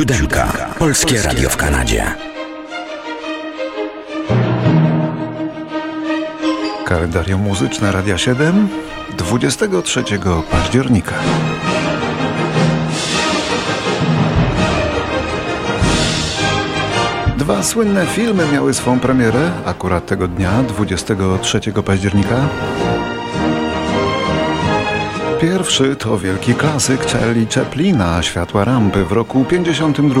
Siódemka. Polskie Radio w Kanadzie. Kalendarium muzyczne Radia 7 23 października. Dwa słynne filmy miały swą premierę akurat tego dnia, 23 października. Pierwszy to wielki klasyk Charlie Chaplina, Światła Rampy w roku 52.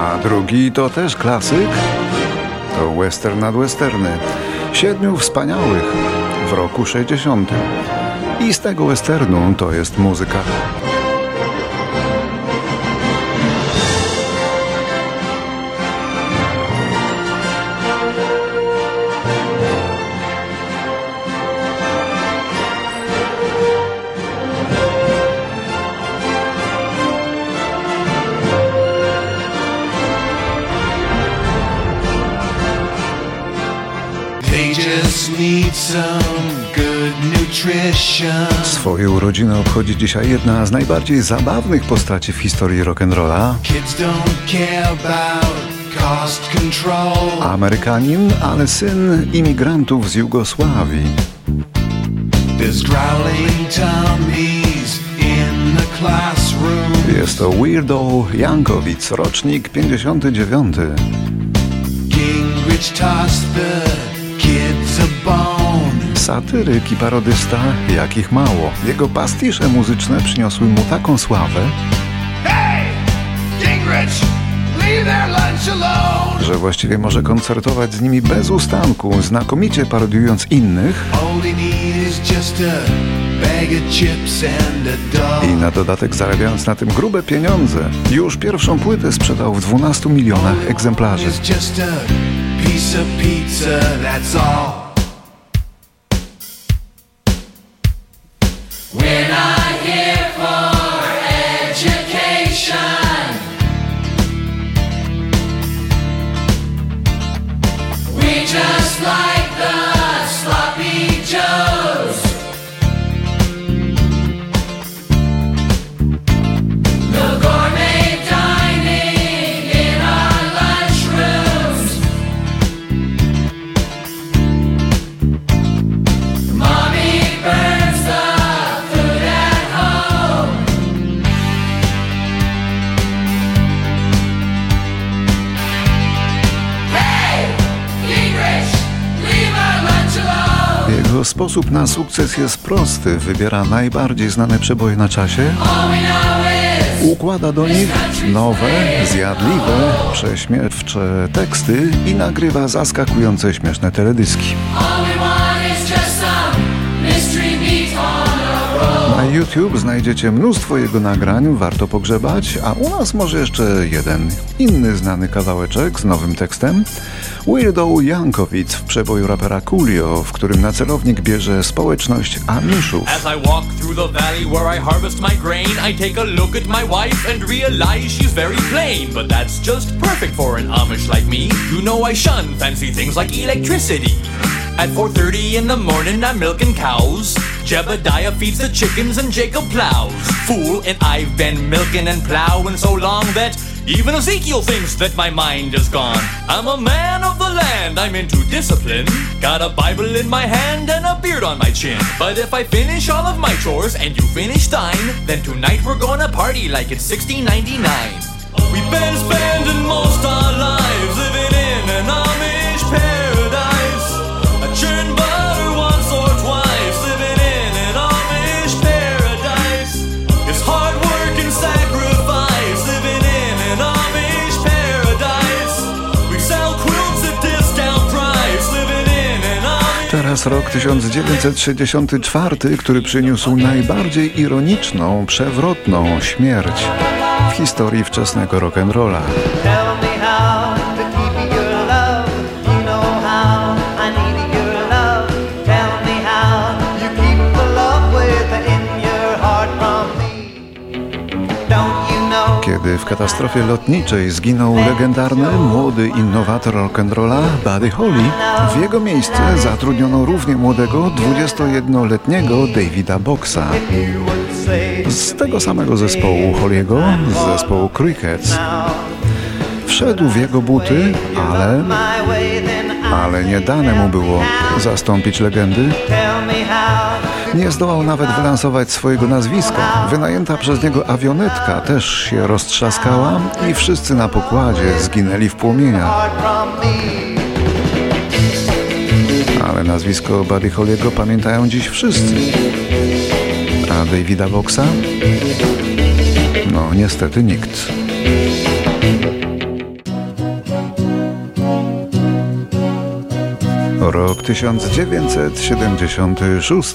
A drugi to też klasyk, to western nad westerny. Siedmiu wspaniałych w roku 60. I z tego westernu to jest muzyka. Swoje urodziny obchodzi dzisiaj jedna z najbardziej zabawnych postaci w historii rock'n'rolla. Amerykanin, ale syn imigrantów z Jugosławii. Jest to Weirdo Jankovic, rocznik 59. Gingrich tossed the kids a bone. Satyryk i parodysta, jakich mało. Jego pastisze muzyczne przyniosły mu taką sławę, że właściwie może koncertować z nimi bez ustanku, znakomicie parodiując innych i na dodatek zarabiając na tym grube pieniądze. Już pierwszą płytę sprzedał w 12 milionach egzemplarzy. Jego sposób na sukces jest prosty. Wybiera najbardziej znane przeboje na czasie, układa do nich nowe, zjadliwe, prześmiewcze teksty i nagrywa zaskakujące śmieszne teledyski. Na YouTube znajdziecie mnóstwo jego nagrań, warto pogrzebać, a u nas może jeszcze jeden inny znany kawałeczek z nowym tekstem. Weirdo Jankovic w przeboju rapera Coolio, w którym na celownik bierze społeczność Amishów. As I walk through the valley where I harvest my grain, I take a look at my wife and realize she's very plain. But that's just perfect for an Amish like me. You know I shun fancy things like electricity. At 4.30 in the morning I'm milking cows Jebediah feeds the chickens and Jacob plows. Fool, and I've been milking and plowing so long that Even Ezekiel thinks that my mind is gone. I'm a man of the land, I'm into discipline. Got a Bible in my hand and a beard on my chin. But if I finish all of my chores and you finish thine Then tonight we're gonna party like it's 1699 We've been spending most our lives living in an Amish paradise Teraz rok 1964, który przyniósł najbardziej ironiczną, przewrotną śmierć w historii wczesnego rock'n'rolla. Kiedy w katastrofie lotniczej zginął legendarny, młody innowator rock'n'rolla Buddy Holly, w jego miejsce zatrudniono równie młodego, 21-letniego Davida Boxa. z tego samego zespołu Holiego, z zespołu Crickets. Wszedł w jego buty, ale, ale nie dane mu było zastąpić legendy. Nie zdołał nawet wylansować swojego nazwiska. Wynajęta przez niego awionetka też się roztrzaskała i wszyscy na pokładzie zginęli w płomieniach. Ale nazwisko Buddy Holly'ego pamiętają dziś wszyscy. A Davida Voxa? No niestety nikt. 1976.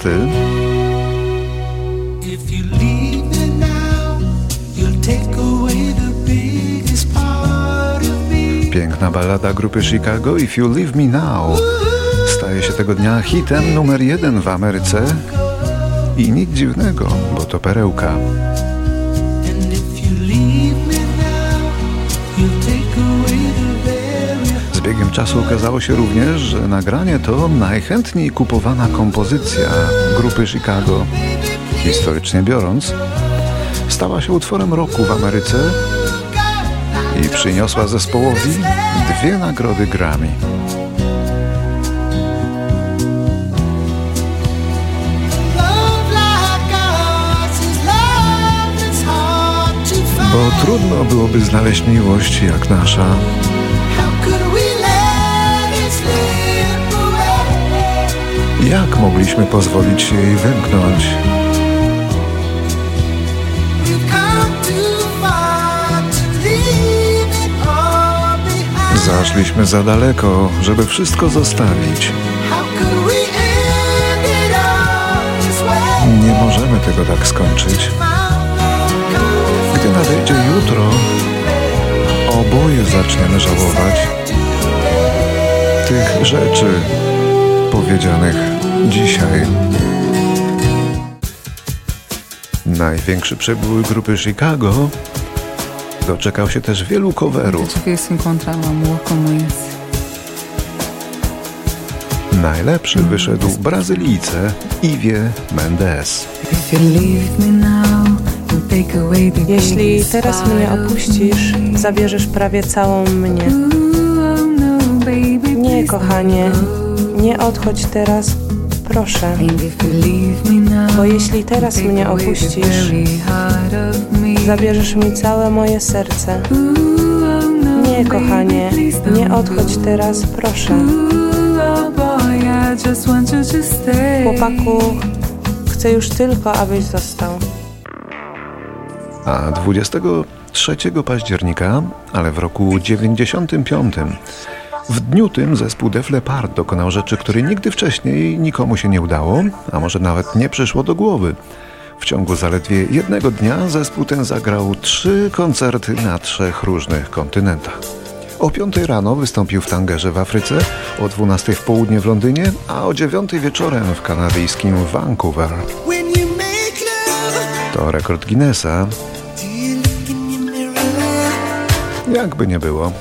Piękna ballada grupy Chicago If You Leave Me Now staje się tego dnia hitem numer jeden w Ameryce i nic dziwnego, bo to perełka. Biegiem czasu okazało się również, że nagranie to najchętniej kupowana kompozycja grupy Chicago. Historycznie biorąc, stała się utworem roku w Ameryce i przyniosła zespołowi dwie nagrody Grammy. Bo trudno byłoby znaleźć miłość jak nasza. Jak mogliśmy pozwolić się jej wymknąć? Zaszliśmy za daleko, żeby wszystko zostawić. Nie możemy tego tak skończyć. Gdy nadejdzie jutro, oboje zaczniemy żałować tych rzeczy, powiedzianych dzisiaj. Największy przebój grupy Chicago doczekał się też wielu coverów. Najlepszy wyszedł Brazylijce Iwie Mendes. Jeśli teraz mnie opuścisz, zabierzesz prawie całą mnie. Nie, kochanie, nie odchodź teraz, proszę. Bo jeśli teraz mnie opuścisz, zabierzesz mi całe moje serce. Nie, kochanie, nie odchodź teraz, proszę. Chłopaku, chcę już tylko, abyś został. A 23 października, ale w roku 95 w dniu tym zespół Def Leppard dokonał rzeczy, której nigdy wcześniej nikomu się nie udało, a może nawet nie przyszło do głowy. W ciągu zaledwie jednego dnia zespół ten zagrał trzy koncerty na trzech różnych kontynentach. O 5 rano wystąpił w Tangerze w Afryce, o 12 w południe w Londynie, a o 9 wieczorem w kanadyjskim Vancouver. To rekord Guinnessa. Jakby nie było.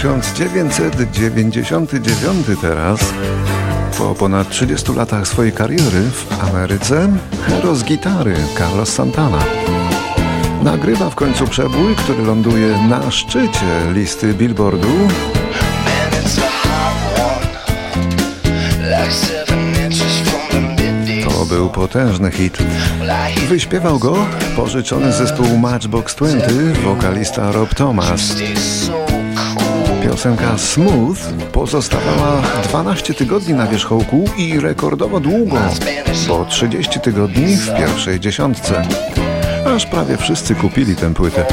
1999 teraz. Po ponad 30 latach swojej kariery w Ameryce, hero z gitary Carlos Santana. Nagrywa w końcu przebój, który ląduje na szczycie listy Billboardu. To był potężny hit. Wyśpiewał go pożyczony zespół Matchbox 20, wokalista Rob Thomas. Piosenka Smooth pozostawała 12 tygodni na wierzchołku i rekordowo długo, bo 30 tygodni w pierwszej dziesiątce. Aż prawie wszyscy kupili tę płytę.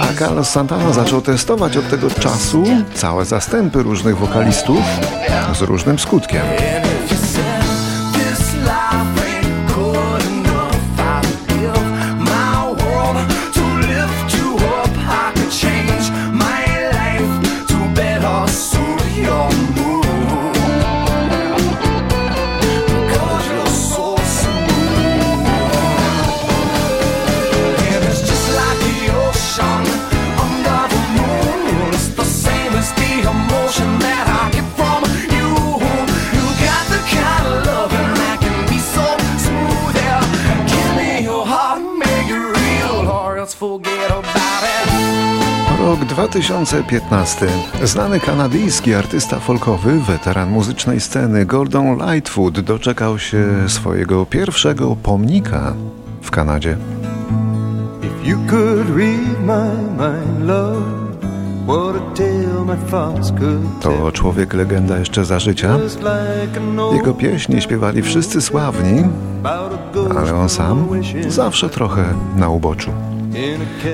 A Carlos Santana zaczął testować od tego czasu całe zastępy różnych wokalistów z różnym skutkiem. 2015. Znany kanadyjski artysta folkowy, weteran muzycznej sceny Gordon Lightfoot doczekał się swojego pierwszego pomnika w Kanadzie. If you could read my mind, love. To człowiek legenda jeszcze za życia. Jego pieśni śpiewali wszyscy sławni, ale on sam zawsze trochę na uboczu.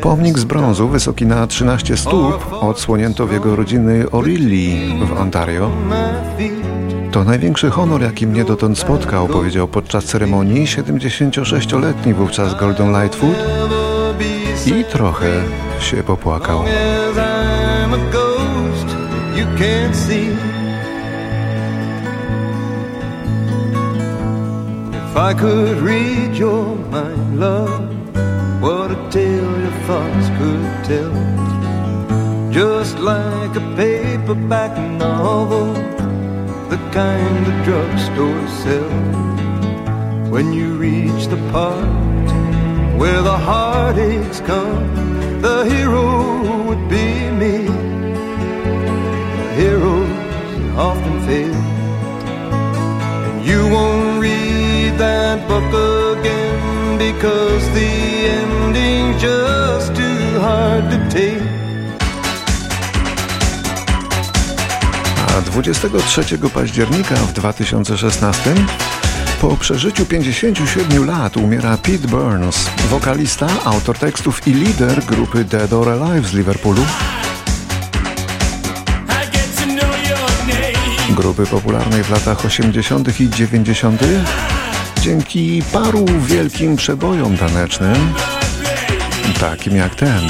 Pomnik z brązu, wysoki na 13 stóp, odsłonięto w jego rodziny Orilli w Ontario. To największy honor, jaki mnie dotąd spotkał, powiedział podczas ceremonii 76-letni wówczas Golden Lightfoot i trochę się popłakał. If I could read your mind, love What a tale your thoughts could tell. Just like a paperback novel The kind the drugstore sell. When you reach the part Where the heartaches come The hero would be me. The heroes often fail. And you won't that book again Because the just too hard to take. A 23 października w 2016 po przeżyciu 57 lat umiera Pete Burns, wokalista, autor tekstów i lider grupy Dead or Alive z Liverpoolu. Grupy popularnej w latach 80. i 90 dzięki paru wielkim przebojom tanecznym, takim jak ten.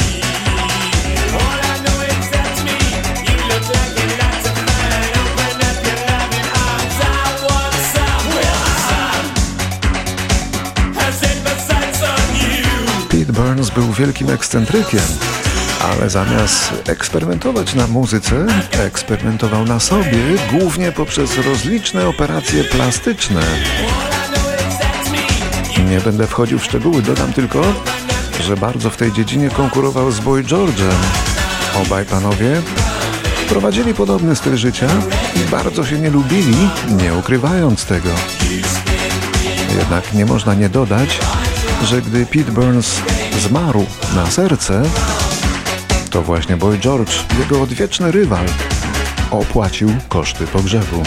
Pete Burns był wielkim ekscentrykiem, ale zamiast eksperymentować na muzyce, eksperymentował na sobie, głównie poprzez rozliczne operacje plastyczne. Nie będę wchodził w szczegóły, dodam tylko, że bardzo w tej dziedzinie konkurował z Boy George'em. Obaj panowie prowadzili podobny styl życia i bardzo się nie lubili, nie ukrywając tego. Jednak nie można nie dodać, że gdy Pete Burns zmarł na serce, to właśnie Boy George, jego odwieczny rywal, opłacił koszty pogrzebu.